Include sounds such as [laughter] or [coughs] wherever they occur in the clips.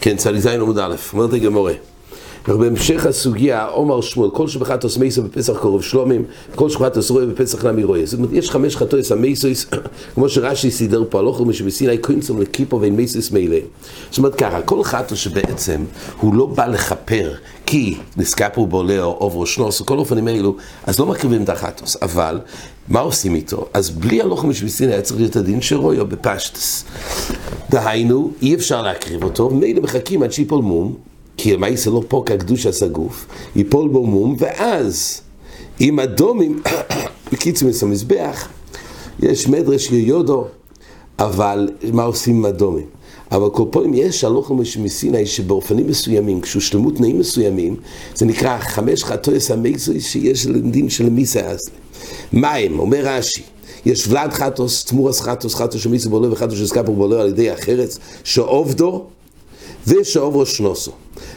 כן, זין עמוד א', אומרת הגמורה. בהמשך הסוגיה, עומר שמואל, כל שבחת עוש מייסו בפסח קרוב שלומים, כל שבחת עוש רואה בפסח נמי רואה. זאת אומרת, יש חמש חטויס המייסויס, [coughs] כמו שרש"י סידר פה, הלוך ומי שבסיני קוינסום לקיפו ואין מייסויס מילא. זאת אומרת ככה, כל חטו שבעצם הוא לא בא לכפר, כי נסקפו בו לאו, עוברו שנוס, כל אופנים אלו, אז לא מקריבים את החטוס, אבל מה עושים איתו? אז בלי הלוך משבסין היה צריך להיות הדין שרויו בפשטס. דהיינו, אי אפשר להקריב אותו, ומילא מחכים עד שיפול מום, כי המעיס לא פה כקדושה סגוף, ייפול בו מום, ואז עם אדומים, [coughs] בקיצור מסו מזבח, יש מדרש יודו, אבל מה עושים עם אדומים? אבל כל פעם יש הלוך מסיני שבאופנים מסוימים, כשהושלמו תנאים מסוימים, זה נקרא חמש חטויס המקצועי שיש לדין של מיסה הזה. מים, אומר רש"י, יש ולד חטוס, תמורס חטוס, חטוס שמיסו בולו וחטוס שסקפו בולו על ידי החרץ, שעובדו ושעוברו שנוסו.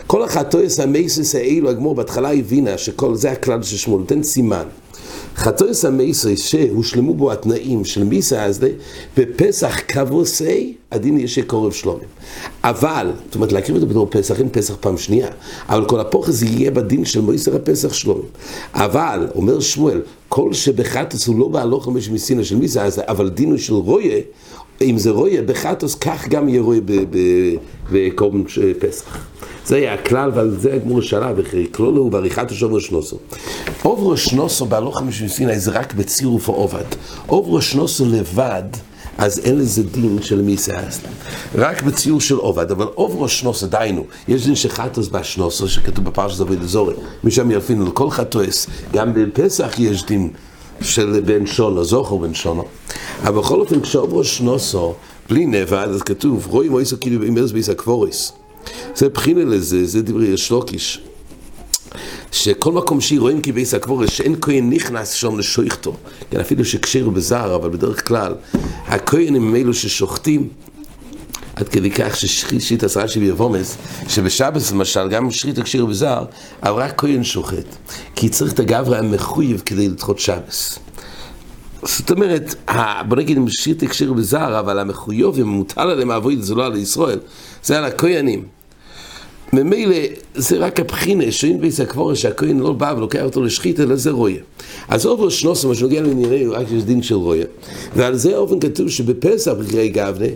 כל החטויס המייסס האלו, הגמור בהתחלה הבינה שכל זה הכלל של שמואל, נותן סימן. חטויס המייסס שהושלמו בו התנאים של מיסה הזדה, בפסח כבוסי, הדין יש שקורב שלומים. אבל, זאת אומרת, להקריב אותו בתור פסח, אין פסח פעם שנייה, אבל כל הפוחס יהיה בדין של מויסר הפסח שלומים. אבל, אומר שמואל, כל שבחטוס הוא לא בהלוך חמש מסינה של מיסה הזדה, אבל דינו של רויה, אם זה רויה בחטוס, כך גם יהיה רויה בקורבן פסח. זה היה הכלל, ועל זה הגמור שאלה, וכלולו הוא בעריכת השוב ראש אוב ראש נוסו בהלוך חמישים סיני זה רק בצירוף העובד. אוב ראש נוסו לבד, אז אין לזה דין של מי זה אסלם. רק בציור של עובד, אבל אוב ראש נוסו, דיינו, יש דין שחטוס באשנוסו, שכתוב בפרשת דוד אזורי, משם ירפינו לכל חטוס, גם בפסח יש דין של בן שונו, זוכר בן שונו. אבל בכל אופן, כשאוב ראש נוסו, בלי נבד, אז כתוב, רואי מויסו כאילו באמרס ביס הקבוריס. זה בחינה לזה, זה דברי יש לוקיש. שכל מקום שהיא רואים כי בייס הקבורס, שאין כהן נכנס שם לשויכתו, כן, אפילו שקשרו בזר, אבל בדרך כלל, הכהנים הם אלו ששוחטים, עד כדי כך ששחית עשרה שבי אבומס, שבשבס למשל, גם שחית הקשיר בזר, אבל רק כהן שוחט. כי צריך את הגברה המחויב כדי לדחות שבס. זאת אומרת, בוא נגיד אם שחית הקשיר בזר, אבל המחויב, אם מוטל עליהם העבוד, זה לא על ישראל, זה על הכהנים. ממילא זה רק הבחינה, שאין בייס הקבורה שהכהן לא בא ולוקח אותו לשחית, אלא זה רויה. אז אופן שנוסו, מה שנוגע לענייני, רק יש דין של רויה. ועל זה אופן כתוב שבפסח בקרי גבנה,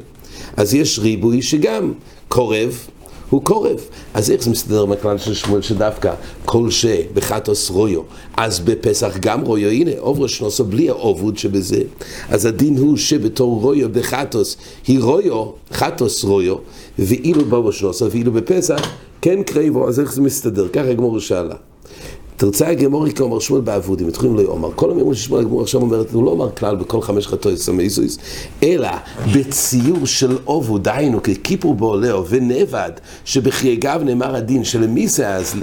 אז יש ריבוי שגם קורב, הוא קורב. אז איך זה מסתדר עם הכלל של שמואל שדווקא כל שבחטוס רויו, אז בפסח גם רויו, הנה, עוברו שנוסו בלי העובוד שבזה. אז הדין הוא שבתור רויו בחטוס היא רויו, חטוס רויו, ואילו בעוברו שנוסו, ואילו בפסח כן קרייבו, אז איך זה מסתדר? ככה הגמור שאלה. תרצה הגמורי כאומר שמואל בעבודים, מתחילים לא אומר. כל המימון ששמואל הגמור עכשיו אומרת, הוא לא אומר כלל בכל חמש חטוי סמייסויס, אלא בציור של אובו, דהיינו, ככיפור בעולהו ונבד, שבחייגיו נאמר הדין שלמי זה אז,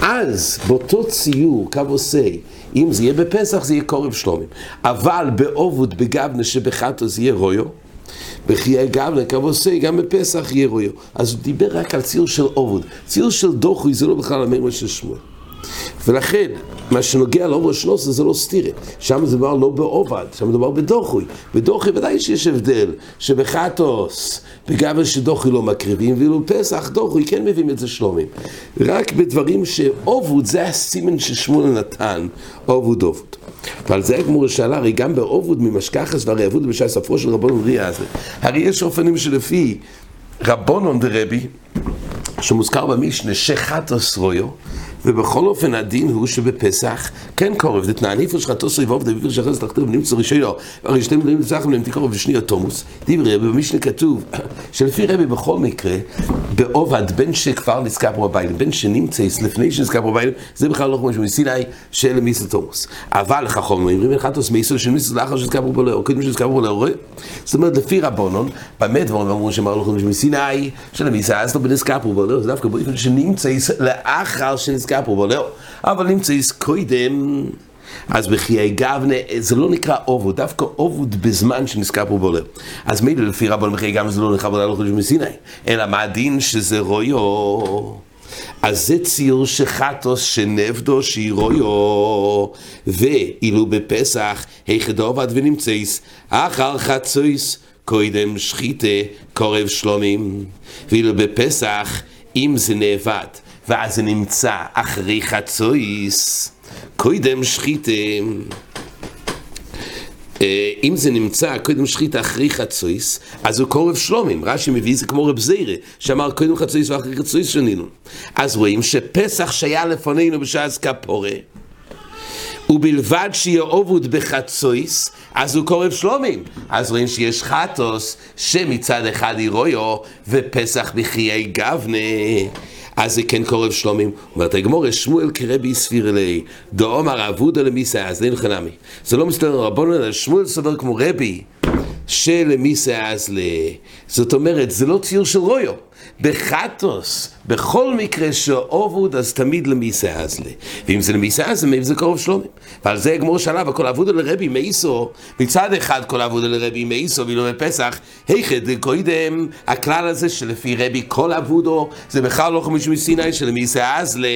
אז באותו ציור, קו עושה, אם זה יהיה בפסח זה יהיה קורב שלומים, אבל באובוד בגבנה שבחטו זה יהיה רויו, בחיי גבלה, כבוסי, גם בפסח יהיה רויו. אז הוא דיבר רק על ציור של אובוד. ציור של דוחוי זה לא בכלל המימון של שמואל. ולכן, מה שנוגע לעובר שלושה זה לא סתירה. שם זה דבר לא בעובד, שם מדובר בדוחוי. בדוחוי ודאי שיש הבדל, שבחטוס, בגבל שדוחוי לא מקריבים, ואילו פסח דוחוי כן מביאים את זה שלומים. רק בדברים שעובוד זה הסימן ששמואל נתן, עובוד עובוד. ועל זה הגמור שאלה, הרי גם בעובוד ממשכחס והרי עבוד בשעה ספרו של רבונון ריאה הזה. הרי יש אופנים שלפי רבונון דרבי, שמוזכר במשנה, שחטוס רויו, ובכל אופן הדין הוא שבפסח כן קורב, דתנא ניפו שחטו סביבוב דביבר שחס תחתיו נמצא רישיו, הרי שתי מילים לצחם להם תקרוב ושני תומוס, דברי רבי במשנה כתוב, שלפי רבי בכל מקרה, בעובד בין שכבר נזכר פה בבית, בין שנמצא לפני שנזכר פה בבית, זה בכלל לא כמו שמסיני של מיסה תומוס. אבל חכום אומרים לחטוס מיסו של מיסו לאחר שנזכר פה בלאו, קודם שנזכר פה בלאו, זאת אומרת לפי רבונון, באמת דברים אמרו שאמר לכם שמסיני של מיסה, אז לא בנזכר פה בלאו, זה דווקא באופן שנמצא לאחר שנזכר פה בולאו, אבל נמצא איס קוידם, אז בחיי גבנה, זה לא נקרא עובוד, דווקא עובוד בזמן שנזכר פה בולאו. אז מילא לפי רבון בחיי גבנה זה לא נקרא בולאו לחודש מסיני, אלא מה הדין שזה רויו? אז זה ציור שחטוס שנבדו שירויו, ואילו בפסח היכד עובד ונמצאיס, אחר חצויס קודם שחיתה קורב שלומים, ואילו בפסח, אם זה נאבד, ואז זה נמצא אחרי חצויס, קודם שחיתה אה, אם זה נמצא קודם שחית אחרי חצויס, אז הוא קורב שלומים. רש"י מביא זה כמו רב זיירה, שאמר קודם חצויס ואחרי חצויס שנינו. אז רואים שפסח שהיה לפנינו בשעת כפורה. ובלבד שיהיה עובוד בחצויס, אז הוא קורב שלומים. אז רואים שיש חטוס, שמצד אחד הירויו, ופסח בחיי גבנה. אז זה כן קורב שלומים. אומרת הגמור, שמואל כרבי ספיר אלי, דאמר אבודה למיסה, אז אין חנמי. זה לא מסתדר רבונן, שמואל סובר כמו רבי, שלמיסה אז ל... זאת אומרת, זה לא ציור של רויו. בחטוס, בכל מקרה שעובוד, אז תמיד למיסה אזלה. ואם זה למיסה אזלה, זה קרוב שלומים. ועל זה הגמור שלב, הכל עבודה לרבי מאיסו, מצד אחד כל עבודה לרבי מאיסו, ואילו בפסח, היכד קוידם, הכלל הזה שלפי רבי כל עבודו, זה בכלל לא חמיש מסיני של מיסה אזלה,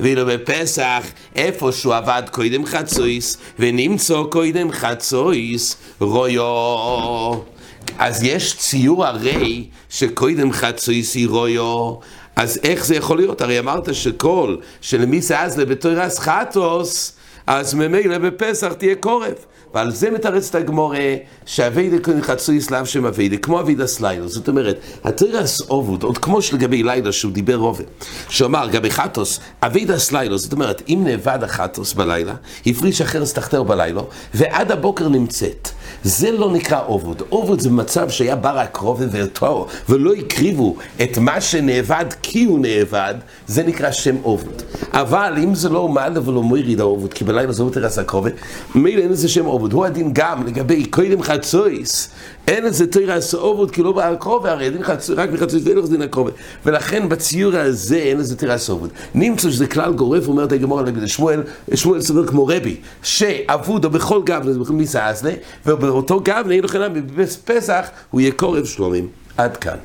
ואילו בפסח, איפה שהוא עבד קוידם חצויס, ונמצא קוידם חצויס, רויו. אז יש ציור הרי שקודם חצוי סירויו, אז איך זה יכול להיות? הרי אמרת שכל שלמי זה אז לבתורס חטוס, אז ממילא בפסח תהיה קורף. ועל זה מתרץ את הגמורה שאביידה כהן חצוי סלאב שם אביידה, כמו אביידה סליילו. זאת אומרת, התרס עובוד, עוד כמו שלגבי לילה שהוא דיבר רובה, שאמר, לגבי חטוס, אביידה סליילו, זאת אומרת, אם נאבד החטוס בלילה, הפריש החרס תחתיו בלילה, ועד הבוקר נמצאת. זה לא נקרא עובוד. עובוד זה מצב שהיה בר הקרובה ואותו, ולא הקריבו את מה שנאבד כי הוא נאבד, זה נקרא שם עובוד. אבל אם זה לא מעלה ולא מוריד העובוד, כי בלילה זה לא תרס הקרובה, מילא אין לזה שם עובוד. הוא הדין גם לגבי קודם חצויס, אין לזה תרס עובוד כי לא בא הקרובה, הרי הדין חצוי, רק מחצויס ואין לזה דין הקרובה. ולכן בציור הזה אין לזה תרס עובוד. נמצא שזה כלל גורף, אומרת הגמור על שמואל, שמואל סובר כמו רבי, שעבודו בכל גב, זה בכלל מיסה אסלה, ובאותו גב, אין לו חינם, בפסח הוא יהיה קורב שלומים. עד כאן.